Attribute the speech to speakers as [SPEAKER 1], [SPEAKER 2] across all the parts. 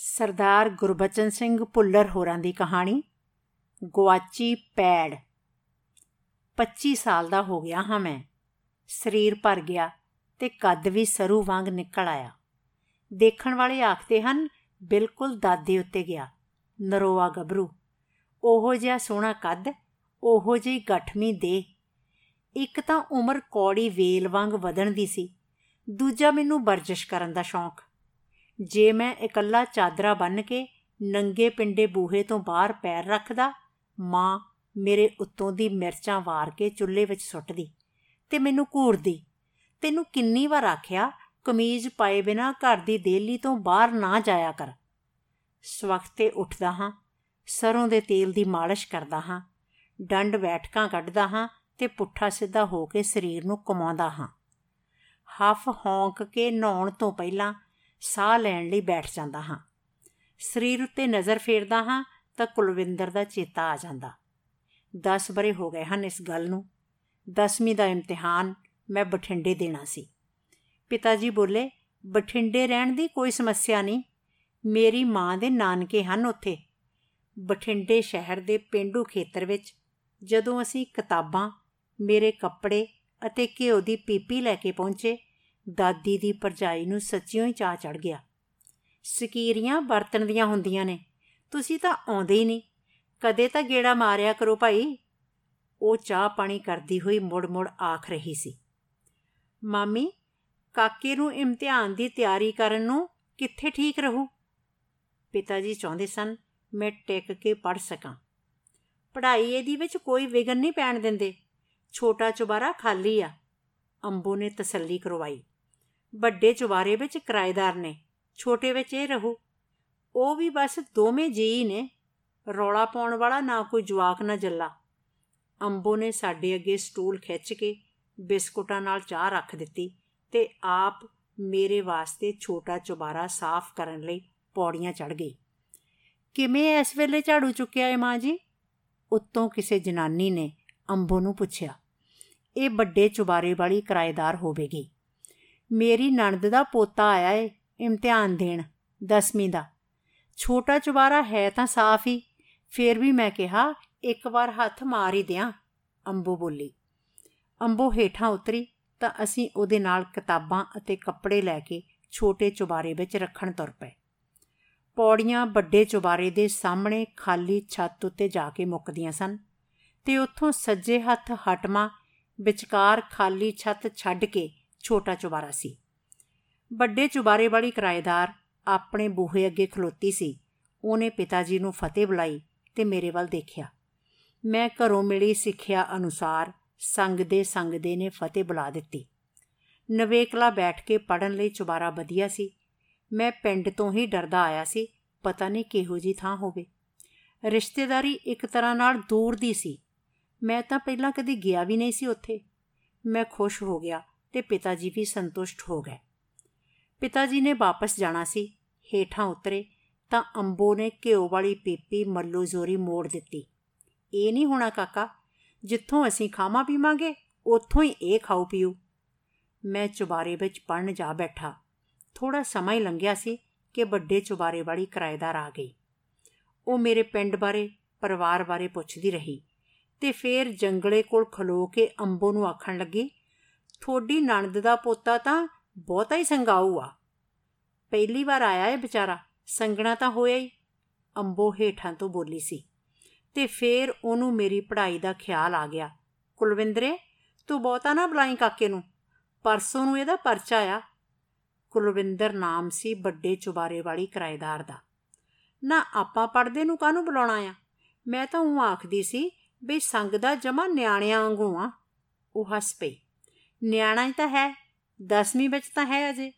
[SPEAKER 1] ਸਰਦਾਰ ਗੁਰਬਚਨ ਸਿੰਘ ਭੁੱਲਰ ਹੋਰਾਂ ਦੀ ਕਹਾਣੀ ਗਵਾਚੀ ਪੈੜ। 25 ਸਾਲ ਦਾ ਹੋ ਗਿਆ ਹਾਂ ਮੈਂ। ਸਰੀਰ ਭਰ ਗਿਆ ਤੇ ਕੱਦ ਵੀ ਸਰੂ ਵਾਂਗ ਨਿਕਲ ਆਇਆ। ਦੇਖਣ ਵਾਲੇ ਆਖਦੇ ਹਨ, ਬਿਲਕੁਲ ਦਾਦੇ ਉੱਤੇ ਗਿਆ, ਨਰੋਆ ਗੱਭਰੂ। ਉਹੋ ਜਿਹਾ ਸੋਹਣਾ ਕੱਦ, ਉਹੋ ਜਿਹੀ ਗਠਮੀ ਦੇ ਇੱਕ ਤਾਂ ਉਮਰ ਕੌੜੀ ਵੇਲ ਵਾਂਗ ਵਧਣ ਦੀ ਸੀ। ਦੂਜਾ ਮੈਨੂੰ ਵਰਜਿਸ਼ ਕਰਨ ਦਾ ਸ਼ੌਂਕ। ਜੇ ਮੈਂ ਇਕੱਲਾ ਚਾਦਰਾ ਬੰਨ ਕੇ ਨੰਗੇ ਪਿੰਡੇ ਬੂਹੇ ਤੋਂ ਬਾਹਰ ਪੈਰ ਰੱਖਦਾ, ਮਾਂ ਮੇਰੇ ਉੱਤੋਂ ਦੀ ਮਿਰਚਾਂ ਵਾਰ ਕੇ ਚੁੱਲ੍ਹੇ ਵਿੱਚ ਸੁੱਟਦੀ ਤੇ ਮੈਨੂੰ ਘੂਰਦੀ। ਤੈਨੂੰ ਕਿੰਨੀ ਵਾਰ ਆਖਿਆ, ਕਮੀਜ਼ ਪਾਏ ਬਿਨਾ ਘਰ ਦੀ ਦੇਲੀ ਤੋਂ ਬਾਹਰ ਨਾ ਜਾਇਆ ਕਰ। ਸਵਖਤੇ ਉੱਠਦਾ ਹਾਂ, ਸਰੋਂ ਦੇ ਤੇਲ ਦੀ ਮਾਲਿਸ਼ ਕਰਦਾ ਹਾਂ, ਡੰਡ ਬੈਠਕਾਂ ਕੱਢਦਾ ਹਾਂ ਤੇ ਪੁੱਠਾ ਸਿੱਧਾ ਹੋ ਕੇ ਸਰੀਰ ਨੂੰ ਕਮਾਉਂਦਾ ਹਾਂ। ਹਫ ਹੌਂਕ ਕੇ ਨਹਾਉਣ ਤੋਂ ਪਹਿਲਾਂ ਸਾਹ ਲੈਣ ਲਈ ਬੈਠ ਜਾਂਦਾ ਹਾਂ। ਸਰੀਰ ਉੱਤੇ ਨਜ਼ਰ ਫੇਰਦਾ ਹਾਂ ਤਾਂ ਕੁਲਵਿੰਦਰ ਦਾ ਚੇਤਾ ਆ ਜਾਂਦਾ। 10 ਬਰੇ ਹੋ ਗਏ ਹਨ ਇਸ ਗੱਲ ਨੂੰ। 10ਵੀਂ ਦਾ ਇਮਤਿਹਾਨ ਮੈਂ ਬਠਿੰਡੇ ਦੇਣਾ ਸੀ। ਪਿਤਾ ਜੀ ਬੋਲੇ, ਬਠਿੰਡੇ ਰਹਿਣ ਦੀ ਕੋਈ ਸਮੱਸਿਆ ਨਹੀਂ। ਮੇਰੀ ਮਾਂ ਦੇ ਨਾਨਕੇ ਹਨ ਉੱਥੇ। ਬਠਿੰਡੇ ਸ਼ਹਿਰ ਦੇ ਪਿੰਡੂ ਖੇਤਰ ਵਿੱਚ ਜਦੋਂ ਅਸੀਂ ਕਿਤਾਬਾਂ, ਮੇਰੇ ਕੱਪੜੇ ਅਤੇ ਘਿਓ ਦੀ ਪੀਪੀ ਲੈ ਕੇ ਪਹੁੰਚੇ ਦਾਦੀ ਦੀ ਪਰਜਾਈ ਨੂੰ ਸੱਚਿਓ ਹੀ ਚਾਹ ਚੜ ਗਿਆ। ਸਕੀਰੀਆਂ ਬਰਤਨ ਦੀਆਂ ਹੁੰਦੀਆਂ ਨੇ। ਤੁਸੀਂ ਤਾਂ ਆਉਂਦੇ ਹੀ ਨਹੀਂ। ਕਦੇ ਤਾਂ ਗੇੜਾ ਮਾਰਿਆ ਕਰੋ ਭਾਈ। ਉਹ ਚਾਹ ਪਾਣੀ ਕਰਦੀ ਹੋਈ ਮੁੜ-ਮੁੜ ਆਖ ਰਹੀ ਸੀ। ਮਾਮੀ, ਕਾਕੇ ਨੂੰ ਇਮਤਿਹਾਨ ਦੀ ਤਿਆਰੀ ਕਰਨ ਨੂੰ ਕਿੱਥੇ ਠੀਕ ਰਹੂ? ਪਿਤਾ ਜੀ ਚਾਹੁੰਦੇ ਸਨ ਮੈਂ ਟਿਕ ਕੇ ਪੜ ਸਕਾਂ। ਪੜ੍ਹਾਈ ਇਹਦੀ ਵਿੱਚ ਕੋਈ ਵਿਗਨ ਨਹੀਂ ਪੈਣ ਦਿੰਦੇ। ਛੋਟਾ ਚੁਬਾਰਾ ਖਾਲੀ ਆ। ਅੰਬੋ ਨੇ ਤਸੱਲੀ ਕਰਵਾਈ। ਵੱਡੇ ਚੁਬਾਰੇ ਵਿੱਚ ਕਿਰਾਏਦਾਰ ਨੇ, ਛੋਟੇ ਵਿੱਚ ਇਹ ਰਹੂ। ਉਹ ਵੀ ਬਸ ਦੋਵੇਂ ਜੀ ਨੇ, ਰੌਲਾ ਪਾਉਣ ਵਾਲਾ ਨਾ ਕੋਈ ਜਵਾਕ ਨਾ ਜੱਲਾ। ਅੰਬੋ ਨੇ ਸਾਡੇ ਅੱਗੇ ਸਟੂਲ ਖਿੱਚ ਕੇ ਬਿਸਕੁਟਾਂ ਨਾਲ ਚਾਹ ਰੱਖ ਦਿੱਤੀ ਤੇ ਆਪ ਮੇਰੇ ਵਾਸਤੇ ਛੋਟਾ ਚੁਬਾਰਾ ਸਾਫ਼ ਕਰਨ ਲਈ ਪੌੜੀਆਂ ਚੜ ਗਈ। ਕਿਵੇਂ ਇਸ ਵੇਲੇ ਝਾੜੂ ਚੁੱਕਿਆ ਏ ਮਾਂ ਜੀ? ਉੱਤੋਂ ਕਿਸੇ ਜਨਾਨੀ ਨੇ ਅੰਬੋ ਨੂੰ ਪੁੱਛਿਆ। ਇਹ ਵੱਡੇ ਚੁਬਾਰੇ ਵਾਲੀ ਕਿਰਾਏਦਾਰ ਹੋਵੇਗੀ। ਮੇਰੀ ਨਣਦ ਦਾ ਪੋਤਾ ਆਇਆ ਏ, ਇਮਤਿਹਾਨ ਦੇਣ 10ਵੀਂ ਦਾ। ਛੋਟਾ ਚੁਬਾਰਾ ਹੈ ਤਾਂ ਸਾਫ਼ ਹੀ ਫੇਰ ਵੀ ਮੈਂ ਕਿਹਾ, ਇੱਕ ਵਾਰ ਹੱਥ ਮਾਰ ਹੀ ਦਿਆਂ, ਅੰਬੋ ਬੋਲੀ। ਅੰਬੋ ਹੇਠਾਂ ਉਤਰੀ, ਤਾਂ ਅਸੀਂ ਉਹਦੇ ਨਾਲ ਕਿਤਾਬਾਂ ਅਤੇ ਕੱਪੜੇ ਲੈ ਕੇ ਛੋਟੇ ਚੁਬਾਰੇ ਵਿੱਚ ਰੱਖਣ ਤੁਰ ਪਏ। ਪੌੜੀਆਂ ਵੱਡੇ ਚੁਬਾਰੇ ਦੇ ਸਾਹਮਣੇ ਖਾਲੀ ਛੱਤ ਉੱਤੇ ਜਾ ਕੇ ਮੁੱਕਦੀਆਂ ਸਨ, ਤੇ ਉੱਥੋਂ ਸੱਜੇ ਹੱਥ ਹਟਮਾ ਵਿਚਕਾਰ ਖਾਲੀ ਛੱਤ ਛੱਡ ਕੇ ਛੋਟਾ ਚੁਬਾਰਾ ਸੀ। ਵੱਡੇ ਚੁਬਾਰੇ ਵਾਲੀ ਕਿਰਾਏਦਾਰ ਆਪਣੇ ਬੂਹੇ ਅੱਗੇ ਖਲੋਤੀ ਸੀ। ਉਹਨੇ ਪਿਤਾ ਜੀ ਨੂੰ ਫਤਿਹ ਬੁਲਾਈ ਤੇ ਮੇਰੇ ਵੱਲ ਦੇਖਿਆ। ਮੈਂ ਘਰੋਂ ਮਿਲੀ ਸਿੱਖਿਆ ਅਨੁਸਾਰ ਸੰਗ ਦੇ ਸੰਗ ਦੇ ਨੇ ਫਤਿਹ ਬੁਲਾ ਦਿੱਤੀ। ਨਵੇਕਲਾ ਬੈਠ ਕੇ ਪੜਨ ਲਈ ਚੁਬਾਰਾ ਵਧੀਆ ਸੀ। ਮੈਂ ਪਿੰਡ ਤੋਂ ਹੀ ਡਰਦਾ ਆਇਆ ਸੀ, ਪਤਾ ਨਹੀਂ ਕਿਹੋ ਜੀ ਥਾਂ ਹੋਵੇ। ਰਿਸ਼ਤੇਦਾਰੀ ਇੱਕ ਤਰ੍ਹਾਂ ਨਾਲ ਦੂਰ ਦੀ ਸੀ। ਮੈਂ ਤਾਂ ਪਹਿਲਾਂ ਕਦੀ ਗਿਆ ਵੀ ਨਹੀਂ ਸੀ ਉੱਥੇ। ਮੈਂ ਖੁਸ਼ ਹੋ ਗਿਆ। ਤੇ ਪਿਤਾ ਜੀ ਵੀ ਸੰਤੁਸ਼ਟ ਹੋ ਗਏ। ਪਿਤਾ ਜੀ ਨੇ ਵਾਪਸ ਜਾਣਾ ਸੀ। ਹੇਠਾਂ ਉਤਰੇ ਤਾਂ ਅੰਬੋ ਨੇ ਘਿਓ ਵਾਲੀ ਪੀਪੀ ਮੱਲੂ ਜ਼ੋਰੀ ਮੋੜ ਦਿੱਤੀ। ਇਹ ਨਹੀਂ ਹੋਣਾ ਕਾਕਾ, ਜਿੱਥੋਂ ਅਸੀਂ ਖਾਵਾਂ ਪੀਵਾਂਗੇ, ਉੱਥੋਂ ਹੀ ਇਹ ਖਾਓ ਪੀਓ। ਮੈਂ ਚੁਬਾਰੇ ਵਿੱਚ ਪੜਨ ਜਾ ਬੈਠਾ। ਥੋੜਾ ਸਮਾਂ ਹੀ ਲੰਘਿਆ ਸੀ ਕਿ ਵੱਡੇ ਚੁਬਾਰੇ ਵਾਲੀ ਕਿਰਾਏਦਾਰ ਆ ਗਈ। ਉਹ ਮੇਰੇ ਪਿੰਡ ਬਾਰੇ, ਪਰਿਵਾਰ ਬਾਰੇ ਪੁੱਛਦੀ ਰਹੀ ਤੇ ਫੇਰ ਜੰਗਲੇ ਕੋਲ ਖਲੋ ਕੇ ਅੰਬੋ ਨੂੰ ਆਖਣ ਲੱਗੀ ਥੋੜੀ ਨਣਦ ਦਾ ਪੋਤਾ ਤਾਂ ਬਹੁਤਾ ਹੀ ਸੰਗਾਊ ਆ। ਪਹਿਲੀ ਵਾਰ ਆਇਆ ਏ ਵਿਚਾਰਾ, ਸੰਗਣਾ ਤਾਂ ਹੋਇਆ ਹੀ। ਅੰਬੋ ਹੇਠਾਂ ਤੋਂ ਬੋਲੀ ਸੀ। ਤੇ ਫੇਰ ਉਹਨੂੰ ਮੇਰੀ ਪੜ੍ਹਾਈ ਦਾ ਖਿਆਲ ਆ ਗਿਆ। ਕੁਲਵਿੰਦਰੇ, ਤੂੰ ਬਹੁਤਾ ਨਾ ਬੁਲਾਈ ਕਾਕੇ ਨੂੰ। ਪਰਸੋਂ ਨੂੰ ਇਹਦਾ ਪਰਚਾ ਆ। ਕੁਲਵਿੰਦਰ ਨਾਮ ਸੀ ਵੱਡੇ ਚੁਬਾਰੇ ਵਾਲੀ ਕਿਰਾਏਦਾਰ ਦਾ। ਨਾ ਆਪਾਂ ਪੜਦੇ ਨੂੰ ਕਾਹਨੂੰ ਬੁਲਾਉਣਾ ਆ? ਮੈਂ ਤਾਂ ਉਹ ਆਖਦੀ ਸੀ ਵੀ ਸੰਗ ਦਾ ਜਮਾ ਨਿਆਣਿਆਂ ਵਾਂਗੂ ਆ। ਉਹ ਹੱਸ ਪਈ। ਨਿਆਣਾ ਹੀ ਤਾਂ ਹੈ 10ਵੀਂ ਵਿੱਚ ਤਾਂ ਹੈ ਅਜੇ।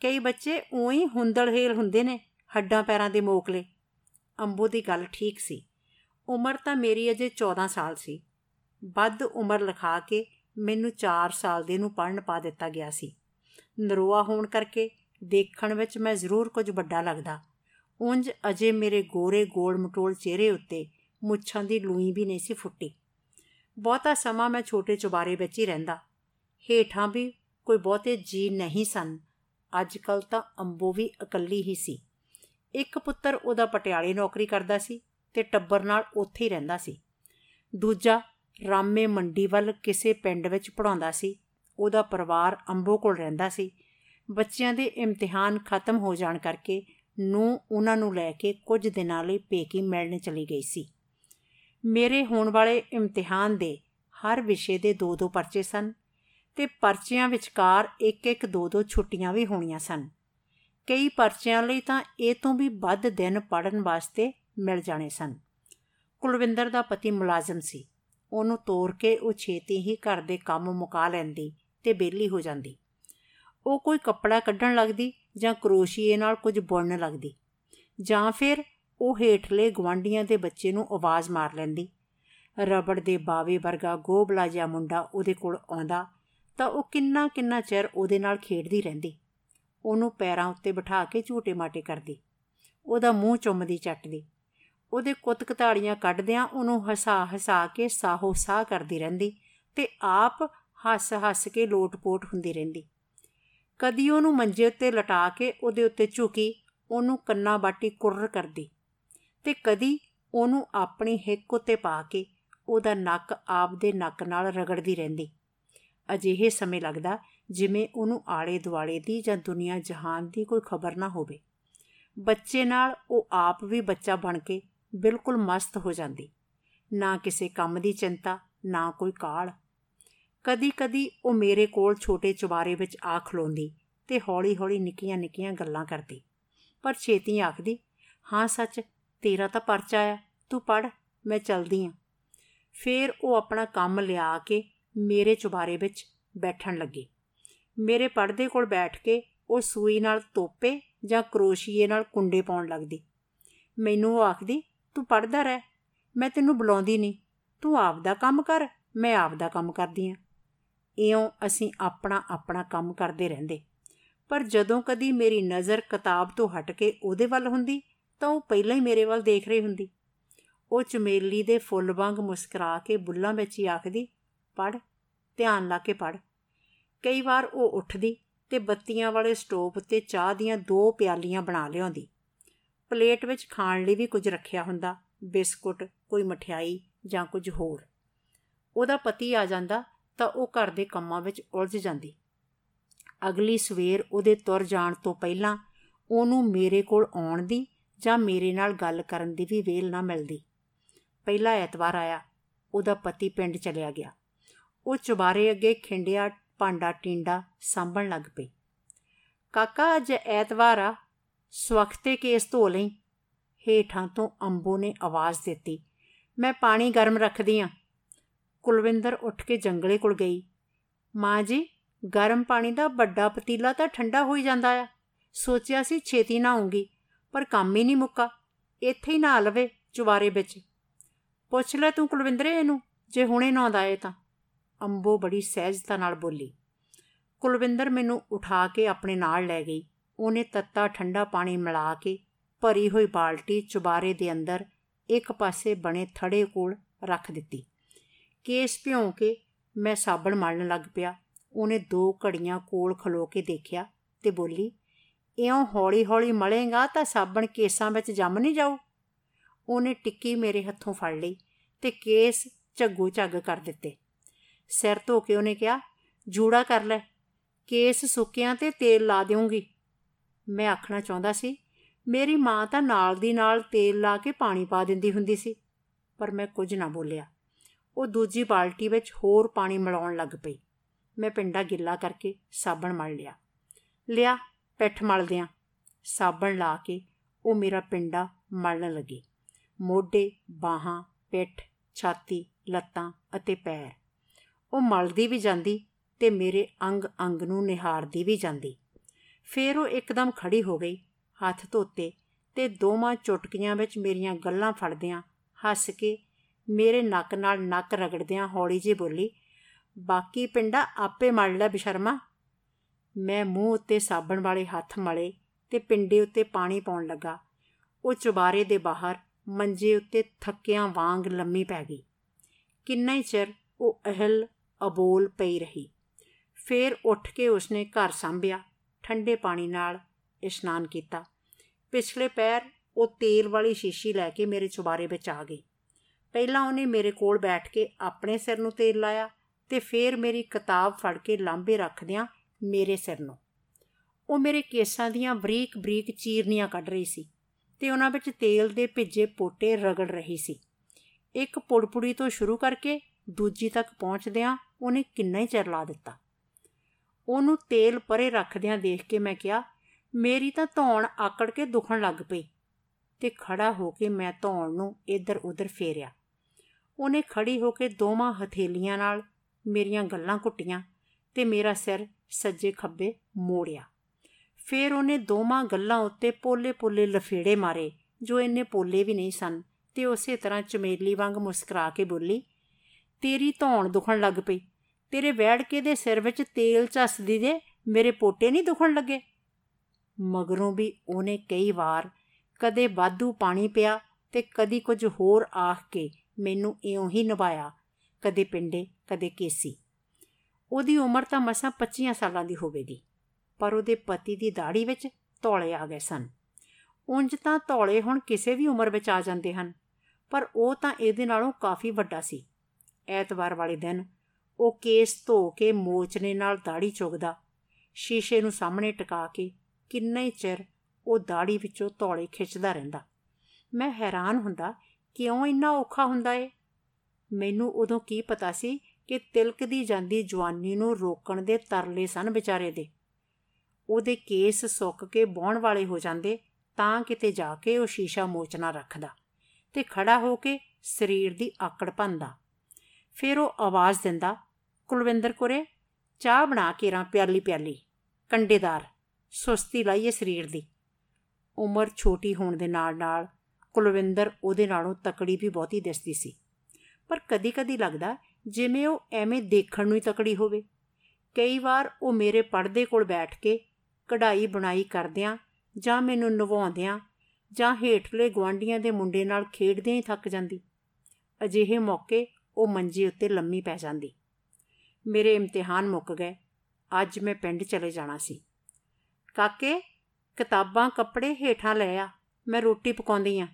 [SPEAKER 1] ਕਈ ਬੱਚੇ ਉਹੀ ਹੁੰਦਲ ਹੇਲ ਹੁੰਦੇ ਨੇ, ਹੱਡਾਂ ਪੈਰਾਂ ਦੇ ਮੋਕਲੇ। ਅੰਬੋ ਦੀ ਗੱਲ ਠੀਕ ਸੀ। ਉਮਰ ਤਾਂ ਮੇਰੀ ਅਜੇ 14 ਸਾਲ ਸੀ। ਵੱਧ ਉਮਰ ਲਿਖਾ ਕੇ ਮੈਨੂੰ 4 ਸਾਲ ਦੇ ਨੂੰ ਪੜਨ ਪਾ ਦਿੱਤਾ ਗਿਆ ਸੀ। ਨਰੋਆ ਹੋਣ ਕਰਕੇ ਦੇਖਣ ਵਿੱਚ ਮੈਂ ਜ਼ਰੂਰ ਕੁਝ ਵੱਡਾ ਲੱਗਦਾ। ਉੰਜ ਅਜੇ ਮੇਰੇ ਗੋਰੇ ਗੋਲ ਮਟੋਲ ਚਿਹਰੇ ਉੱਤੇ ਮੁੱਛਾਂ ਦੀ ਲੂਈ ਵੀ ਨਹੀਂ ਸੀ ਫੁੱਟੀ। ਬਹੁਤਾ ਸਮਾਂ ਮੈਂ ਛੋਟੇ ਚੁਬਾਰੇ ਵਿੱਚ ਹੀ ਰਹਿੰਦਾ। ਹੇਠਾਂ ਵੀ ਕੋਈ ਬਹੁਤੇ ਜੀ ਨਹੀਂ ਸਨ। ਅੱਜ ਕੱਲ ਤਾਂ ਅੰਬੋ ਵੀ ਇਕੱਲੀ ਹੀ ਸੀ। ਇੱਕ ਪੁੱਤਰ ਉਹਦਾ ਪਟਿਆਲੇ ਨੌਕਰੀ ਕਰਦਾ ਸੀ ਤੇ ਟੱਬਰ ਨਾਲ ਉੱਥੇ ਹੀ ਰਹਿੰਦਾ ਸੀ। ਦੂਜਾ ਰਾਮੇ ਮੰਡੀ ਵੱਲ ਕਿਸੇ ਪਿੰਡ ਵਿੱਚ ਪੜਾਉਂਦਾ ਸੀ। ਉਹਦਾ ਪਰਿਵਾਰ ਅੰਬੋ ਕੋਲ ਰਹਿੰਦਾ ਸੀ। ਬੱਚਿਆਂ ਦੇ ਇਮਤਿਹਾਨ ਖਤਮ ਹੋ ਜਾਣ ਕਰਕੇ ਨੂੰ ਉਹਨਾਂ ਨੂੰ ਲੈ ਕੇ ਕੁਝ ਦਿਨਾਂ ਲਈ ਪੇਕੀ ਮਿਲਣ ਚਲੀ ਗਈ ਸੀ। ਮੇਰੇ ਹੋਣ ਵਾਲੇ ਇਮਤਿਹਾਨ ਦੇ ਹਰ ਵਿਸ਼ੇ ਦੇ ਦੋ ਦੋ ਪਰਚੇ ਸਨ। ਤੇ ਪਰਚਿਆਂ ਵਿਚਕਾਰ ਇੱਕ ਇੱਕ ਦੋ ਦੋ ਛੁੱਟੀਆਂ ਵੀ ਹੋਣੀਆਂ ਸਨ। ਕਈ ਪਰਚਿਆਂ ਲਈ ਤਾਂ ਇਹ ਤੋਂ ਵੀ ਵੱਧ ਦਿਨ ਪੜਨ ਵਾਸਤੇ ਮਿਲ ਜਾਣੇ ਸਨ। ਕੁਲਵਿੰਦਰ ਦਾ ਪਤੀ ਮੁਲਾਜ਼ਮ ਸੀ। ਉਹਨੂੰ ਤੋਰ ਕੇ ਉਹ ਛੇਤੀ ਹੀ ਘਰ ਦੇ ਕੰਮ ਮੁਕਾ ਲੈਂਦੀ ਤੇ ਬੇਲੀ ਹੋ ਜਾਂਦੀ। ਉਹ ਕੋਈ ਕੱਪੜਾ ਕੱਢਣ ਲੱਗਦੀ ਜਾਂ ਕਰੋਸ਼ੀਏ ਨਾਲ ਕੁਝ ਬੁਣਨ ਲੱਗਦੀ ਜਾਂ ਫਿਰ ਉਹ ਹੇਠਲੇ ਗਵਾਂਡੀਆਂ ਦੇ ਬੱਚੇ ਨੂੰ ਆਵਾਜ਼ ਮਾਰ ਲੈਂਦੀ। ਰਬੜ ਦੇ ਬਾਵੇ ਵਰਗਾ ਗੋਬਲਾ ਜਿਹਾ ਮੁੰਡਾ ਉਹਦੇ ਕੋਲ ਆਉਂਦਾ ਤਾਂ ਉਹ ਕਿੰਨਾ ਕਿੰਨਾ ਚਿਰ ਉਹਦੇ ਨਾਲ ਖੇਡਦੀ ਰਹਿੰਦੀ। ਉਹਨੂੰ ਪੈਰਾਂ ਉੱਤੇ ਬਿਠਾ ਕੇ ਝੂਟੇ ਮਾਟੇ ਕਰਦੀ। ਉਹਦਾ ਮੂੰਹ ਚੁੰਮਦੀ, ਚੱਟਦੀ। ਉਹਦੇ ਕੁੱਤ ਕਤਾੜੀਆਂ ਕੱਢਦਿਆਂ ਉਹਨੂੰ ਹਸਾ ਹਸਾ ਕੇ ਸਾਹੋ ਸਾਹ ਕਰਦੀ ਰਹਿੰਦੀ ਤੇ ਆਪ ਹੱਸ ਹੱਸ ਕੇ ਲੋਟਪੋਟ ਹੁੰਦੀ ਰਹਿੰਦੀ। ਕਦੀ ਉਹਨੂੰ ਮੰਜੇ ਉੱਤੇ ਲਟਾ ਕੇ ਉਹਦੇ ਉੱਤੇ ਝੁਕੀ ਉਹਨੂੰ ਕੰਨਾ ਬਾਟੀ ਕੁਰਰ ਕਰਦੀ ਤੇ ਕਦੀ ਉਹਨੂੰ ਆਪਣੀ ਹਿੱਕ ਉੱਤੇ ਪਾ ਕੇ ਉਹਦਾ ਨੱਕ ਆਪ ਦੇ ਨੱਕ ਨਾਲ ਰਗੜਦੀ ਰਹਿੰਦੀ। ਅਜਿਹੇ ਸਮੇਂ ਲੱਗਦਾ ਜਿਵੇਂ ਉਹਨੂੰ ਆਲੇ ਦੁਆਲੇ ਦੀ ਜਾਂ ਦੁਨੀਆ ਜਹਾਨ ਦੀ ਕੋਈ ਖਬਰ ਨਾ ਹੋਵੇ। ਬੱਚੇ ਨਾਲ ਉਹ ਆਪ ਵੀ ਬੱਚਾ ਬਣ ਕੇ ਬਿਲਕੁਲ ਮਸਤ ਹੋ ਜਾਂਦੀ। ਨਾ ਕਿਸੇ ਕੰਮ ਦੀ ਚਿੰਤਾ, ਨਾ ਕੋਈ ਕਾਲ। ਕਦੀ-ਕਦੀ ਉਹ ਮੇਰੇ ਕੋਲ ਛੋਟੇ ਚੁਬਾਰੇ ਵਿੱਚ ਆ ਖਲੋਂਦੀ ਤੇ ਹੌਲੀ-ਹੌਲੀ ਨਿੱਕੀਆਂ-ਨਿੱਕੀਆਂ ਗੱਲਾਂ ਕਰਦੀ। ਪਰ ਛੇਤੀ ਆਖਦੀ, ਹਾਂ ਸੱਚ, ਤੇਰਾ ਤਾਂ ਪਰਚਾ ਆ, ਤੂੰ ਪੜ ਮੈਂ ਚਲਦੀ ਆ। ਫੇਰ ਉਹ ਆਪਣਾ ਕੰਮ ਲਿਆ ਕੇ ਮੇਰੇ ਚੁਬਾਰੇ ਵਿੱਚ ਬੈਠਣ ਲੱਗੀ। ਮੇਰੇ ਪਰਦੇ ਕੋਲ ਬੈਠ ਕੇ ਉਹ ਸੂਈ ਨਾਲ ਤੋਪੇ ਜਾਂ ਕਰੋਸ਼ੀਏ ਨਾਲ ਕੁੰਡੇ ਪਾਉਣ ਲੱਗਦੀ। ਮੈਨੂੰ ਉਹ ਆਖਦੀ, ਤੂੰ ਪੜਦਾ ਰਹਿ। ਮੈਂ ਤੈਨੂੰ ਬੁਲਾਉਂਦੀ ਨਹੀਂ। ਤੂੰ ਆਪ ਦਾ ਕੰਮ ਕਰ, ਮੈਂ ਆਪ ਦਾ ਕੰਮ ਕਰਦੀ ਆਂ। ਇਉਂ ਅਸੀਂ ਆਪਣਾ ਆਪਣਾ ਕੰਮ ਕਰਦੇ ਰਹਿੰਦੇ। ਪਰ ਜਦੋਂ ਕਦੀ ਮੇਰੀ ਨਜ਼ਰ ਕਿਤਾਬ ਤੋਂ ਹਟ ਕੇ ਉਹਦੇ ਵੱਲ ਹੁੰਦੀ, ਤਾਂ ਉਹ ਪਹਿਲਾਂ ਹੀ ਮੇਰੇ ਵੱਲ ਦੇਖ ਰਹੀ ਹੁੰਦੀ। ਉਹ ਚਮੇਲੀ ਦੇ ਫੁੱਲ ਵਾਂਗ ਮੁਸਕਰਾ ਕੇ ਬੁੱਲਾਂ ਵਿੱਚ ਹੀ ਆਖਦੀ ਪੜ ਧਿਆਨ ਲਾ ਕੇ ਪੜ ਕਈ ਵਾਰ ਉਹ ਉੱਠਦੀ ਤੇ ਬੱਤੀਆਂ ਵਾਲੇ ਸਟੋਵ ਉੱਤੇ ਚਾਹ ਦੀਆਂ ਦੋ ਪਿਆਲੀਆਂ ਬਣਾ ਲਿਆਉਂਦੀ। ਪਲੇਟ ਵਿੱਚ ਖਾਣ ਲਈ ਵੀ ਕੁਝ ਰੱਖਿਆ ਹੁੰਦਾ, ਬਿਸਕੁਟ, ਕੋਈ ਮਠਿਆਈ ਜਾਂ ਕੁਝ ਹੋਰ। ਉਹਦਾ ਪਤੀ ਆ ਜਾਂਦਾ ਤਾਂ ਉਹ ਘਰ ਦੇ ਕੰਮਾਂ ਵਿੱਚ ਉਲਝ ਜਾਂਦੀ। ਅਗਲੀ ਸਵੇਰ ਉਹਦੇ ਤੁਰ ਜਾਣ ਤੋਂ ਪਹਿਲਾਂ ਉਹਨੂੰ ਮੇਰੇ ਕੋਲ ਆਉਣ ਦੀ ਜਾਂ ਮੇਰੇ ਨਾਲ ਗੱਲ ਕਰਨ ਦੀ ਵੀ ਵੇਲ ਨਾ ਮਿਲਦੀ। ਪਹਿਲਾ ਐਤਵਾਰ ਆਇਆ, ਉਹਦਾ ਪਤੀ ਪਿੰਡ ਚਲਿਆ ਗਿਆ। ਉਹ ਚੁਬਾਰੇ ਅੱਗੇ ਖਿੰਡਿਆ ਭਾਂਡਾ ਟਿੰਡਾ ਸਾਂਭਣ ਲੱਗ ਪਈ। ਕਾਕਾ, ਅੱਜ ਐਤਵਾਰ ਆ। ਸਵਖਤੇ ਕੇਸ ਧੋ ਲਈ। ਹੇਠਾਂ ਤੋਂ ਅੰਬੋ ਨੇ ਆਵਾਜ਼ ਦਿੱਤੀ। ਮੈਂ ਪਾਣੀ ਗਰਮ ਰੱਖਦੀ ਆ। ਕੁਲਵਿੰਦਰ ਉੱਠ ਕੇ ਜੰਗਲੇ ਕੋਲ ਗਈ। ਮਾਂ ਜੀ, ਗਰਮ ਪਾਣੀ ਦਾ ਵੱਡਾ ਪਤੀਲਾ ਤਾਂ ਠੰਡਾ ਹੋਈ ਜਾਂਦਾ ਆ। ਸੋਚਿਆ ਸੀ ਛੇਤੀ ਨਾ ਆਉਂਗੀ ਪਰ ਕੰਮ ਹੀ ਨਹੀਂ ਮੁੱਕਾ। ਇੱਥੇ ਹੀ ਨਾ ਲਵੇ ਚੁਬਾਰੇ ਵਿੱਚ। ਪੁੱਛ ਲੈ ਤੂੰ ਕੁਲਵਿੰਦਰੇ ਇਹਨੂੰ, ਜੇ ਹੁਣੇ ਨਾ ਆਉਂਦਾ ਏ ਤਾਂ। ਅੰਬੋ ਬੜੀ ਸਹਿਜਤਾ ਨਾਲ ਬੋਲੀ, ਕੁਲਵਿੰਦਰ ਮੈਨੂੰ ਉਠਾ ਕੇ ਆਪਣੇ ਨਾਲ ਲੈ ਗਈ। ਉਹਨੇ ਤੱਤਾ ਠੰਡਾ ਪਾਣੀ ਮਿਲਾ ਕੇ ਭਰੀ ਹੋਈ ਬਾਲਟੀ ਚੁਬਾਰੇ ਦੇ ਅੰਦਰ ਇੱਕ ਪਾਸੇ ਬਣੇ ਥੜੇ ਕੋਲ ਰੱਖ ਦਿੱਤੀ। ਕੇਸ ਭਿਉਂ ਕੇ ਮੈਂ ਸਾਬਣ ਮਲਣ ਲੱਗ ਪਿਆ। ਉਹਨੇ ਦੋ ਘੜੀਆਂ ਕੋਲ ਖਲੋ ਕੇ ਦੇਖਿਆ ਤੇ ਬੋਲੀ, ਇਉਂ ਹੌਲੀ-ਹੌਲੀ ਮਲੇਗਾ ਤਾਂ ਸਾਬਣ ਕੇਸਾਂ ਵਿੱਚ ਜੰਮ ਨਹੀਂ ਜਾਊ? ਉਹਨੇ ਟਿੱਕੀ ਮੇਰੇ ਹੱਥੋਂ ਫੜ ਲਈ ਤੇ ਕੇਸ ਝੱਗੂ ਝੱਗ ਕਰ ਦਿੱਤੇ। ਸਿਰ ਧੋ ਕੇ ਉਹਨੇ ਕਿਹਾ, ਜੂੜਾ ਕਰ ਲੈ, ਕੇਸ ਸੁੱਕਿਆਂ ਤੇ ਤੇਲ ਲਾ ਦੇਵਾਂਗੀ ਮੈਂ ਆਖਣਾ ਚਾਹੁੰਦਾ ਸੀ, ਮੇਰੀ ਮਾਂ ਤਾਂ ਨਾਲ ਦੀ ਨਾਲ ਤੇਲ ਲਾ ਕੇ ਪਾਣੀ ਪਾ ਦਿੰਦੀ ਹੁੰਦੀ ਸੀ। ਪਰ ਮੈਂ ਕੁਝ ਨਾ ਬੋਲਿਆ। ਉਹ ਦੂਜੀ ਬਾਲਟੀ ਵਿੱਚ ਹੋਰ ਪਾਣੀ ਮਿਲਾਉਣ ਲੱਗ ਪਈ। ਮੈਂ ਪਿੰਡਾ ਗਿੱਲਾ ਕਰਕੇ ਸਾਬਣ ਮਲ ਲਿਆ। ਲਿਆ, ਪਿੱਠ ਮਲਦਿਆਂ ਸਾਬਣ ਲਾ ਕੇ ਉਹ ਮੇਰਾ ਪਿੰਡਾ ਮਲਣ ਲੱਗੀ। ਮੋਢੇ, ਬਾਹਾਂ, ਪਿੱਠ, ਛਾਤੀ, ਲੱਤਾਂ ਅਤੇ ਪੈਰ। ਉਹ ਮਲਦੀ ਵੀ ਜਾਂਦੀ ਤੇ ਮੇਰੇ ਅੰਗ ਅੰਗ ਨੂੰ ਨਿਹਾਰਦੀ ਵੀ ਜਾਂਦੀ। ਫੇਰ ਉਹ ਇੱਕਦਮ ਖੜੀ ਹੋ ਗਈ, ਹੱਥ ਧੋਤੇ ਤੇ ਦੋਵਾਂ ਚੁਟਕੀਆਂ ਵਿੱਚ ਮੇਰੀਆਂ ਗੱਲਾਂ ਫੜਦਿਆਂ ਹੱਸ ਕੇ ਮੇਰੇ ਨੱਕ ਨਾਲ ਨੱਕ ਰਗੜਦਿਆਂ ਹੌਲੀ ਜਿਹੀ ਬੋਲੀ, ਬਾਕੀ ਪਿੰਡਾ ਆਪੇ ਮਲ ਲੈ ਬਿਸ਼ਰਮਾ। ਮੈਂ ਮੂੰਹ ਉੱਤੇ ਸਾਬਣ ਵਾਲੇ ਹੱਥ ਮਲੇ ਤੇ ਪਿੰਡੇ ਉੱਤੇ ਪਾਣੀ ਪਾਉਣ ਲੱਗਾ। ਉਹ ਚੁਬਾਰੇ ਦੇ ਬਾਹਰ ਮੰਜੇ ਉੱਤੇ ਥੱਕਿਆਂ ਵਾਂਗ ਲੰਮੀ ਪੈ ਗਈ। ਕਿੰਨਾ ਹੀ ਚਿਰ ਉਹ ਅਹਲ ਅਬੋਲ ਪਈ ਰਹੀ। ਫੇਰ ਉੱਠ ਕੇ ਉਸਨੇ ਘਰ ਸੰਭਿਆ, ਠੰਡੇ ਪਾਣੀ ਨਾਲ ਇਸ਼ਨਾਨ ਕੀਤਾ। ਪਿਛਲੇ ਪੈਰ ਉਹ ਤੇਲ ਵਾਲੀ ਸ਼ੀਸ਼ੀ ਲੈ ਕੇ ਮੇਰੇ ਚੁਬਾਰੇ ਵਿੱਚ ਆ ਗਈ। ਪਹਿਲਾਂ ਉਹਨੇ ਮੇਰੇ ਕੋਲ ਬੈਠ ਕੇ ਆਪਣੇ ਸਿਰ ਨੂੰ ਤੇਲ ਲਾਇਆ ਤੇ ਫਿਰ ਮੇਰੀ ਕਿਤਾਬ ਫੜ ਕੇ ਲਾਂਬੇ ਰੱਖਦਿਆਂ ਮੇਰੇ ਸਿਰ ਨੂੰ। ਉਹ ਮੇਰੇ ਕੇਸਾਂ ਦੀਆਂ ਬਰੀਕ-ਬਰੀਕ ਚੀਰਨੀਆਂ ਕੱਢ ਰਹੀ ਸੀ ਤੇ ਉਹਨਾਂ ਵਿੱਚ ਤੇਲ ਦੇ ਭਿੱਜੇ ਪੋਟੇ ਰਗੜ ਰਹੀ ਸੀ। ਇੱਕ ਪੁੜਪੁੜੀ ਤੋਂ ਸ਼ੁਰੂ ਕਰਕੇ ਦੂਜੀ ਤੱਕ ਪਹੁੰਚਦਿਆਂ ਉਹਨੇ ਕਿੰਨਾ ਹੀ ਚਿਰ ਲਾ ਦਿੱਤਾ। ਉਹਨੂੰ ਤੇਲ ਪਰੇ ਰੱਖਦਿਆਂ ਦੇਖ ਕੇ ਮੈਂ ਕਿਹਾ, ਮੇਰੀ ਤਾਂ ਧੌਣ ਆਕੜ ਕੇ ਦੁਖਣ ਲੱਗ ਪਈ। ਤੇ ਖੜਾ ਹੋ ਕੇ ਮੈਂ ਧੌਣ ਨੂੰ ਇੱਧਰ ਉੱਧਰ ਫੇਰਿਆ। ਉਹਨੇ ਖੜੀ ਹੋ ਕੇ ਦੋਵਾਂ ਹਥੇਲੀਆਂ ਨਾਲ ਮੇਰੀਆਂ ਗੱਲਾਂ ਘੁੱਟੀਆਂ ਤੇ ਮੇਰਾ ਸਿਰ ਸੱਜੇ ਖੱਬੇ ਮੋੜਿਆ। ਫਿਰ ਉਹਨੇ ਦੋਵਾਂ ਗੱਲਾਂ ਉੱਤੇ ਪੋਲੇ-ਪੋਲੇ ਲਫੇੜੇ ਮਾਰੇ, ਜੋ ਇੰਨੇ ਪੋਲੇ ਵੀ ਨਹੀਂ ਸਨ, ਤੇ ਉਸੇ ਤਰ੍ਹਾਂ ਚਮੇਲੀ ਵਾਂਗ ਮੁਸਕਰਾ ਕੇ ਬੋਲੀ ਤੇਰੀ ਧੌਣ ਦੁਖਣ ਲੱਗ ਪਈ। ਤੇਰੇ ਵੈੜਕੇ ਦੇ ਸਿਰ ਵਿੱਚ ਤੇਲ ਝੱਸਦੀ ਦੇ ਮੇਰੇ ਪੋਟੇ ਨਹੀਂ ਦੁਖਣ ਲੱਗੇ। ਮਗਰੋਂ ਵੀ ਉਹਨੇ ਕਈ ਵਾਰ ਕਦੇ ਬਾਦੂ ਪਾਣੀ ਪਿਆ ਤੇ ਕਦੀ ਕੁਝ ਹੋਰ ਆਖ ਕੇ ਮੈਨੂੰ ਇਉਂ ਹੀ ਨਿਭਾਇਆ ਕਦੇ ਪਿੰਡੇ, ਕਦੇ ਕੇਸੀ। ਉਹਦੀ ਉਮਰ ਤਾਂ ਮਸਾਂ 25 ਸਾਲਾਂ ਦੀ ਹੋਵੇਗੀ, ਪਰ ਉਹਦੇ ਪਤੀ ਦੀ ਦਾੜੀ ਵਿੱਚ ਤੌਲੇ ਆ ਗਏ ਸਨ। ਉਂਝ ਤਾਂ ਤੌਲੇ ਹੁਣ ਕਿਸੇ ਵੀ ਉਮਰ ਵਿੱਚ ਆ ਜਾਂਦੇ ਹਨ, ਪਰ ਉਹ ਤਾਂ ਇਹਦੇ ਨਾਲੋਂ ਕਾਫੀ ਵੱਡਾ ਸੀ। ਐਤਵਾਰ ਵਾਲੇ ਦਿਨ ਉਹ ਕੇਸ ਧੋ ਕੇ ਮੋਚਨੇ ਨਾਲ ਦਾੜੀ ਚੁਗਦਾ। ਸ਼ੀਸ਼ੇ ਨੂੰ ਸਾਹਮਣੇ ਟਿਕਾ ਕੇ ਕਿੰਨਾ ਹੀ ਚਿਰ ਉਹ ਦਾੜੀ ਵਿੱਚੋਂ ਤੌਲੇ ਖਿੱਚਦਾ ਰਹਿੰਦਾ। ਮੈਂ ਹੈਰਾਨ ਹੁੰਦਾ, ਕਿਉਂ ਇੰਨਾ ਔਖਾ ਹੁੰਦਾ ਏ? ਮੈਨੂੰ ਉਦੋਂ ਕੀ ਪਤਾ ਸੀ ਕਿ ਤਿਲਕਦੀ ਜਾਂਦੀ ਜਵਾਨੀ ਨੂੰ ਰੋਕਣ ਦੇ ਤਰਲੇ ਸਨ ਵਿਚਾਰੇ ਦੇ। ਉਹਦੇ ਕੇਸ ਸੁੱਕ ਕੇ ਬੌਣ ਵਾਲੇ ਹੋ ਜਾਂਦੇ ਤਾਂ ਕਿਤੇ ਜਾ ਕੇ ਉਹ ਸ਼ੀਸ਼ਾ ਮੋਚਣਾ ਰੱਖਦਾ ਤੇ ਖੜਾ ਹੋ ਕੇ ਸਰੀਰ ਦੀ ਆਕੜ ਭੰਦਾ ਫਿਰ ਉਹ ਆਵਾਜ਼ ਦਿੰਦਾ, ਕੁਲਵਿੰਦਰ ਕੋਰੇ, ਚਾਹ ਬਣਾ ਕੇ ਰਾਂ ਪਿਆਲੀ ਪਿਆਲੀ, ਕੰਡੇਦਾਰ, ਸੁਸਤੀ ਲਾਈਏ ਸਰੀਰ ਦੀ। ਉਮਰ ਛੋਟੀ ਹੋਣ ਦੇ ਨਾਲ-ਨਾਲ ਕੁਲਵਿੰਦਰ ਉਹਦੇ ਨਾਲੋਂ ਤਕੜੀ ਵੀ ਬਹੁਤੀ ਦਿਸਦੀ ਸੀ। ਪਰ ਕਦੀ-ਕਦੀ ਲੱਗਦਾ ਜਿਵੇਂ ਉਹ ਐਵੇਂ ਦੇਖਣ ਨੂੰ ਹੀ ਤਕੜੀ ਹੋਵੇ। ਕਈ ਵਾਰ ਉਹ ਮੇਰੇ ਪਰਦੇ ਕੋਲ ਬੈਠ ਕੇ ਕਢਾਈ ਬਣਾਈ ਕਰਦਿਆਂ ਜਾਂ ਮੈਨੂੰ ਨਵਾਉਂਦਿਆਂ ਜਾਂ ਹੇਠਲੇ ਗਵਾਂਡੀਆਂ ਦੇ ਮੁੰਡੇ ਨਾਲ ਖੇਡਦਿਆਂ ਹੀ ਥੱਕ ਜਾਂਦੀ। ਅਜਿਹੇ ਮੌਕੇ ਉਹ ਮੰਜੇ ਉੱਤੇ ਲੰਮੀ ਪੈ ਜਾਂਦੀ। ਮੇਰੇ ਇਮਤਿਹਾਨ ਮੁੱਕ ਗਏ। ਅੱਜ ਮੈਂ ਪਿੰਡ ਚਲੇ ਜਾਣਾ ਸੀ। ਕਾਕੇ, ਕਿਤਾਬਾਂ, ਕੱਪੜੇ ਹੇਠਾਂ ਲੈ ਆ। ਮੈਂ ਰੋਟੀ ਪਕਾਉਂਦੀ ਆ।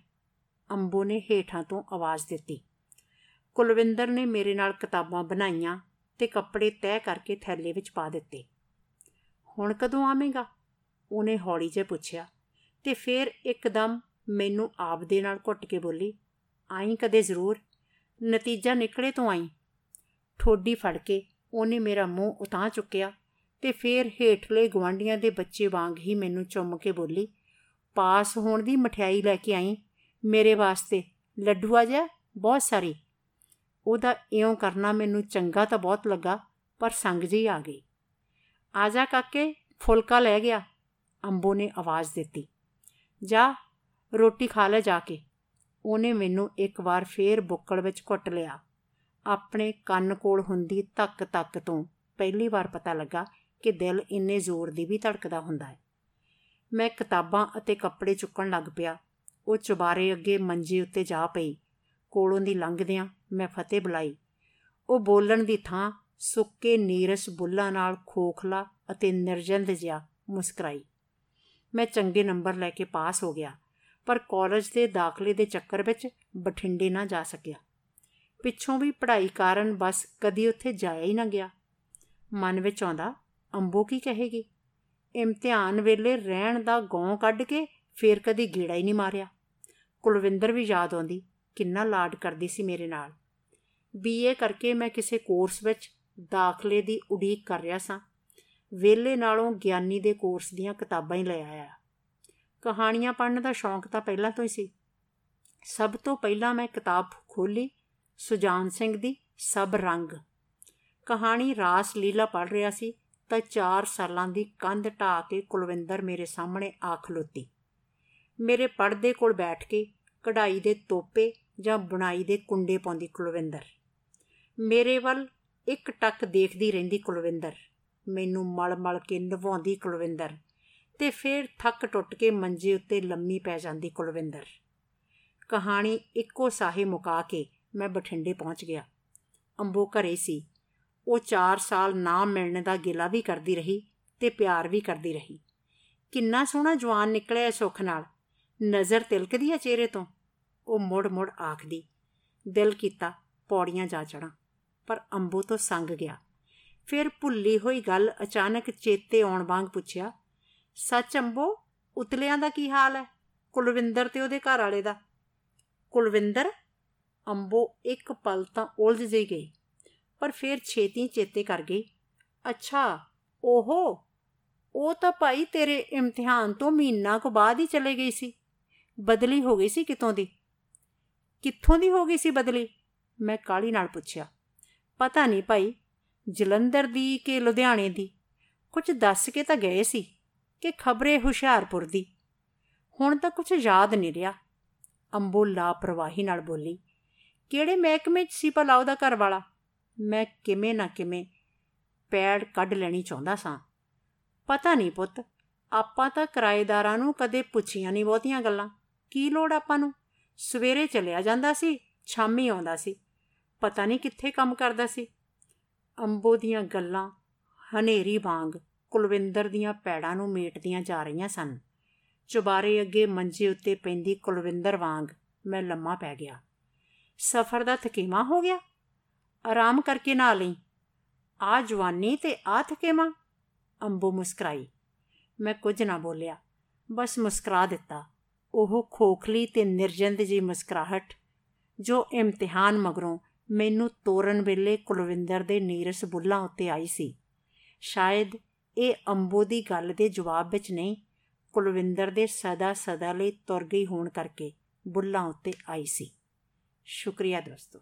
[SPEAKER 1] ਅੰਬੋ ਨੇ ਹੇਠਾਂ ਤੋਂ ਆਵਾਜ਼ ਦਿੱਤੀ। ਕੁਲਵਿੰਦਰ ਨੇ ਮੇਰੇ ਨਾਲ ਕਿਤਾਬਾਂ ਬਣਾਈਆਂ ਤੇ ਕੱਪੜੇ ਤੈਅ ਕਰਕੇ ਥੈਲੇ ਵਿੱਚ ਪਾ ਦਿੱਤੇ। ਹੁਣ ਕਦੋਂ ਆਵੇਂਗਾ? ਉਹਨੇ ਹੌਲੀ ਜਿਹਾ ਪੁੱਛਿਆ ਤੇ ਫਿਰ ਇੱਕਦਮ ਮੈਨੂੰ ਆਪ ਦੇ ਨਾਲ ਘੁੱਟ ਕੇ ਬੋਲੀ, ਆਈ ਕਦੇ ਜ਼ਰੂਰ? ਨਤੀਜਾ ਨਿਕਲੇ ਤੋਂ ਆਈ। ਠੋਡੀ ਫੜ ਕੇ ਉਹਨੇ ਮੇਰਾ ਮੂੰਹ ਉਤਾਂ ਚੁੱਕਿਆ ਤੇ ਫੇਰ ਹੇਠਲੇ ਗਵਾਂਡੀਆਂ ਦੇ ਬੱਚੇ ਵਾਂਗ ਹੀ ਮੈਨੂੰ ਚੁੰਮ ਕੇ ਬੋਲੀ, ਪਾਸ ਹੋਣ ਦੀ ਮਠਿਆਈ ਲੈ ਕੇ ਆਈ। ਮੇਰੇ ਵਾਸਤੇ ਲੱਡੂ ਆ ਜਾ, ਬਹੁਤ ਸਾਰੀ। ਉਹਦਾ ਇਉਂ ਕਰਨਾ ਮੈਨੂੰ ਚੰਗਾ ਤਾਂ ਬਹੁਤ ਲੱਗਾ, ਪਰ ਸੰਗ ਜੀ ਆ ਗਈ। ਆ ਜਾ ਕਾਕੇ, ਫੁਲਕਾ ਲੈ ਗਿਆ। ਅੰਬੋ ਨੇ ਆਵਾਜ਼ ਦਿੱਤੀ। ਜਾ, ਰੋਟੀ ਖਾ ਲੈ ਜਾ ਕੇ। ਉਹਨੇ ਮੈਨੂੰ ਇੱਕ ਵਾਰ ਫੇਰ ਬੁੱਕਲ ਵਿੱਚ ਘੁੱਟ ਲਿਆ। ਆਪਣੇ ਕੰਨ ਕੋਲ ਹੁੰਦੀ ਧੱਕ ਧੱਕ ਤੋਂ ਪਹਿਲੀ ਵਾਰ ਪਤਾ ਲੱਗਾ ਕਿ ਦਿਲ ਇੰਨੇ ਜ਼ੋਰ ਦੀ ਵੀ ਧੜਕਦਾ ਹੁੰਦਾ ਹੈ। ਮੈਂ ਕਿਤਾਬਾਂ ਅਤੇ ਕੱਪੜੇ ਚੁੱਕਣ ਲੱਗ ਪਿਆ। ਉਹ ਚੁਬਾਰੇ ਅੱਗੇ ਮੰਜੇ ਉੱਤੇ ਜਾ ਪਈ। ਕੋਲੋਂ ਦੀ ਲੰਘਦਿਆਂ ਮੈਂ ਫਤਿਹ ਬੁਲਾਈ। ਉਹ ਬੋਲਣ ਦੀ ਥਾਂ ਸੁੱਕੇ ਨੀਰਸ ਬੁੱਲਾਂ ਨਾਲ ਖੋਖਲਾ ਅਤੇ ਨਿਰਜੰਦ ਜਿਹਾ ਮੁਸਕਰਾਈ। ਮੈਂ ਚੰਗੇ ਨੰਬਰ ਲੈ ਕੇ ਪਾਸ ਹੋ ਗਿਆ। ਪਰ ਕਾਲਜ ਦੇ ਦਾਖਲੇ ਦੇ ਚੱਕਰ ਵਿੱਚ ਬਠਿੰਡੇ ਨਾ ਜਾ ਸਕਿਆ। ਪਿੱਛੋਂ ਵੀ ਪੜ੍ਹਾਈ ਕਾਰਨ ਬਸ ਕਦੀ ਉੱਥੇ ਜਾਇਆ ਹੀ ਨਾ ਗਿਆ। ਮਨ ਵਿੱਚ ਆਉਂਦਾ, ਅੰਬੋ ਕੀ ਕਹੇਗੀ? ਇਮਤਿਹਾਨ ਵੇਲੇ ਰਹਿਣ ਦਾ ਗੌਂ ਕੱਢ ਕੇ ਫੇਰ ਕਦੀ ਗੇੜਾ ਹੀ ਨਹੀਂ ਮਾਰਿਆ। ਕੁਲਵਿੰਦਰ ਵੀ ਯਾਦ ਆਉਂਦੀ, ਕਿੰਨਾ ਲਾਡ ਕਰਦੀ ਸੀ ਮੇਰੇ ਨਾਲ। ਬੀਏ ਕਰਕੇ ਮੈਂ ਕਿਸੇ ਕੋਰਸ ਵਿੱਚ ਦਾਖਲੇ ਦੀ ਉਡੀਕ ਕਰ ਰਿਹਾ ਸਾਂ। ਵੇਲੇ ਨਾਲੋਂ ਗਿਆਨੀ ਦੇ ਕੋਰਸ ਦੀਆਂ ਕਿਤਾਬਾਂ ਹੀ ਲੈ ਆਇਆ। ਕਹਾਣੀਆਂ ਪੜ੍ਹਨ ਦਾ ਸ਼ੌਂਕ ਤਾਂ ਪਹਿਲਾਂ ਤੋਂ ਹੀ ਸੀ। ਸਭ ਤੋਂ ਪਹਿਲਾਂ ਮੈਂ ਕਿਤਾਬ ਖੋਲੀ ਸੁਜਾਨ ਸਿੰਘ ਦੀ ਸਭ ਰੰਗ। ਕਹਾਣੀ ਰਾਸ ਲੀਲਾ ਪੜ ਰਿਹਾ ਸੀ ਤਾਂ 4 ਸਾਲਾਂ ਦੀ ਕੰਧ ਢਾ ਕੇ ਕੁਲਵਿੰਦਰ ਮੇਰੇ ਸਾਹਮਣੇ ਆ ਖਲੋਤੀ। ਮੇਰੇ ਪਰਦੇ ਕੋਲ ਬੈਠ ਕੇ ਕਢਾਈ ਦੇ ਤੋਪੇ ਜਾਂ ਬੁਣਾਈ ਦੇ ਕੁੰਡੇ ਪਾਉਂਦੀ ਕੁਲਵਿੰਦਰ। ਮੇਰੇ ਵੱਲ ਇੱਕ ਟੱਕ ਦੇਖਦੀ ਰਹਿੰਦੀ ਕੁਲਵਿੰਦਰ। ਮੈਨੂੰ ਮਲ-ਮਲ ਕੇ ਨਵਾਉਂਦੀ ਕੁਲਵਿੰਦਰ। ਤੇ ਫੇਰ ਥੱਕ ਟੁੱਟ ਕੇ ਮੰਜੇ ਉੱਤੇ ਲੰਮੀ ਪੈ ਜਾਂਦੀ ਕੁਲਵਿੰਦਰ। ਕਹਾਣੀ ਇੱਕੋ ਸਾਹੇ ਮੁਕਾ ਕੇ ਮੈਂ ਬਠਿੰਡੇ ਪਹੁੰਚ ਗਿਆ। ਅੰਬੋ ਘਰੇ ਸੀ। ਉਹ 4 ਸਾਲ ਨਾ ਮਿਲਣ ਦਾ ਗਿਲਾ ਵੀ ਕਰਦੀ ਰਹੀ ਤੇ ਪਿਆਰ ਵੀ ਕਰਦੀ ਰਹੀ। ਕਿੰਨਾ ਸੋਹਣਾ ਜਵਾਨ ਨਿਕਲਿਆ ਸੁੱਖ ਨਾਲ। ਨਜ਼ਰ ਤਿਲਕਦੀ ਆ ਚਿਹਰੇ ਤੋਂ। ਉਹ ਮੁੜ-ਮੁੜ ਆਖਦੀ, ਦਿਲ ਕੀਤਾ ਪੌੜੀਆਂ ਜਾ ਚੜਾਂ, ਪਰ ਅੰਬੂ ਤੋਂ ਸੰਗ ਗਿਆ। ਫਿਰ ਭੁੱਲੀ ਹੋਈ ਗੱਲ ਅਚਾਨਕ ਚੇਤੇ ਆਉਣ ਵਾਂਗ ਪੁੱਛਿਆ ਸੱਚ ਅੰਬੋ, ਉਤਲਿਆਂ ਦਾ ਕੀ ਹਾਲ ਹੈ? ਕੁਲਵਿੰਦਰ ਤੇ ਉਹਦੇ ਘਰ ਵਾਲੇ ਦਾ। ਕੁਲਵਿੰਦਰ? ਅੰਬੋ ਇੱਕ ਪਲ ਤਾਂ ਉਲਝ ਜਿਹੀ ਗਈ, ਪਰ ਫਿਰ ਛੇਤੀ ਚੇਤੇ ਕਰ ਗਈ। ਅੱਛਾ, ਓਹੋ, ਉਹ ਤਾਂ ਭਾਈ ਤੇਰੇ ਇਮਤਿਹਾਨ ਤੋਂ ਮਹੀਨਾ ਕੁ ਬਾਅਦ ਹੀ ਚਲੇ ਗਈ ਸੀ। ਬਦਲੀ ਹੋ ਗਈ ਸੀ ਕਿਤੋਂ ਦੀ? ਕਿੱਥੋਂ ਦੀ ਹੋ ਗਈ ਸੀ ਬਦਲੀ? ਮੈਂ ਕਾਲੀ ਨਾਲ ਪੁੱਛਿਆ। ਪਤਾ ਨਹੀਂ ਭਾਈ, ਜਲੰਧਰ ਦੀ ਕਿ ਲੁਧਿਆਣੇ ਦੀ? ਕੁਝ ਦੱਸ ਕੇ ਤਾਂ ਗਏ ਸੀ। ਕਿ ਖਬਰੇ ਹੁਸ਼ਿਆਰਪੁਰ ਦੀ। ਹੁਣ ਤਾਂ ਕੁਝ ਯਾਦ ਨਹੀਂ ਰਿਹਾ। ਅੰਬੋ ਲਾਪਰਵਾਹੀ ਨਾਲ ਬੋਲੀ, ਕਿਹੜੇ ਮਹਿਕਮੇ 'ਚ ਸੀ ਭਲਾ ਉਹਦਾ ਘਰ ਵਾਲਾ ਮੈਂ ਕਿਵੇਂ ਨਾ ਕਿਵੇਂ ਪੈੜ ਕੱਢ ਲੈਣੀ ਚਾਹੁੰਦਾ ਸਾਂ। ਪਤਾ ਨਹੀਂ ਪੁੱਤ, ਆਪਾਂ ਤਾਂ ਕਿਰਾਏਦਾਰਾਂ ਨੂੰ ਕਦੇ ਪੁੱਛੀਆਂ ਨਹੀਂ ਬਹੁਤੀਆਂ ਗੱਲਾਂ। ਕੀ ਲੋੜ ਆਪਾਂ ਨੂੰ? ਸਵੇਰੇ ਚਲਿਆ ਜਾਂਦਾ ਸੀ, ਸ਼ਾਮੀ ਆਉਂਦਾ ਸੀ। ਪਤਾ ਨਹੀਂ ਕਿੱਥੇ ਕੰਮ ਕਰਦਾ ਸੀ। ਅੰਬੋ ਦੀਆਂ ਗੱਲਾਂ ਹਨੇਰੀ ਵਾਂਗ ਕੁਲਵਿੰਦਰ ਦੀਆਂ ਪੈੜਾਂ ਨੂੰ ਮੇਟਦੀਆਂ ਜਾ ਰਹੀਆਂ ਸਨ। ਚੁਬਾਰੇ ਅੱਗੇ ਮੰਜੇ ਉੱਤੇ ਪੈਂਦੀ ਕੁਲਵਿੰਦਰ ਵਾਂਗ ਮੈਂ ਲੰਮਾ ਪੈ ਗਿਆ। ਸਫ਼ਰ ਦਾ ਥਕੇਵਾ ਹੋ ਗਿਆ। ਆਰਾਮ ਕਰਕੇ ਨਾ ਲਈ। ਆ ਜਵਾਨੀ ਤੇ ਆ ਥਕੇਵਾ ਅੰਬੋ ਮੁਸਕਰਾਈ। ਮੈਂ ਕੁਝ ਨਾ ਬੋਲਿਆ। ਬਸ ਮੁਸਕਰਾ ਦਿੱਤਾ। ਉਹ ਖੋਖਲੀ ਤੇ ਨਿਰਜੰਦ ਜੀ ਮੁਸਕਰਾਹਟ, ਜੋ ਇਮਤਿਹਾਨ ਮਗਰੋਂ ਮੈਨੂੰ ਤੋਰਨ ਵੇਲੇ ਕੁਲਵਿੰਦਰ ਦੇ ਨੀਰਸ ਬੁੱਲਾਂ ਉੱਤੇ ਆਈ ਸੀ। ਸ਼ਾਇਦ ਇਹ ਅੰਬੋ ਦੀ ਗੱਲ ਦੇ ਜਵਾਬ ਵਿੱਚ ਨਹੀਂ, ਕੁਲਵਿੰਦਰ ਦੇ ਸਦਾ ਸਦਾ ਲਈ ਤੁਰ ਗਈ ਹੋਣ ਕਰਕੇ ਬੁੱਲਾਂ ਉੱਤੇ ਆਈ ਸੀ। ਸ਼ੁਕਰੀਆ ਦੋਸਤੋ।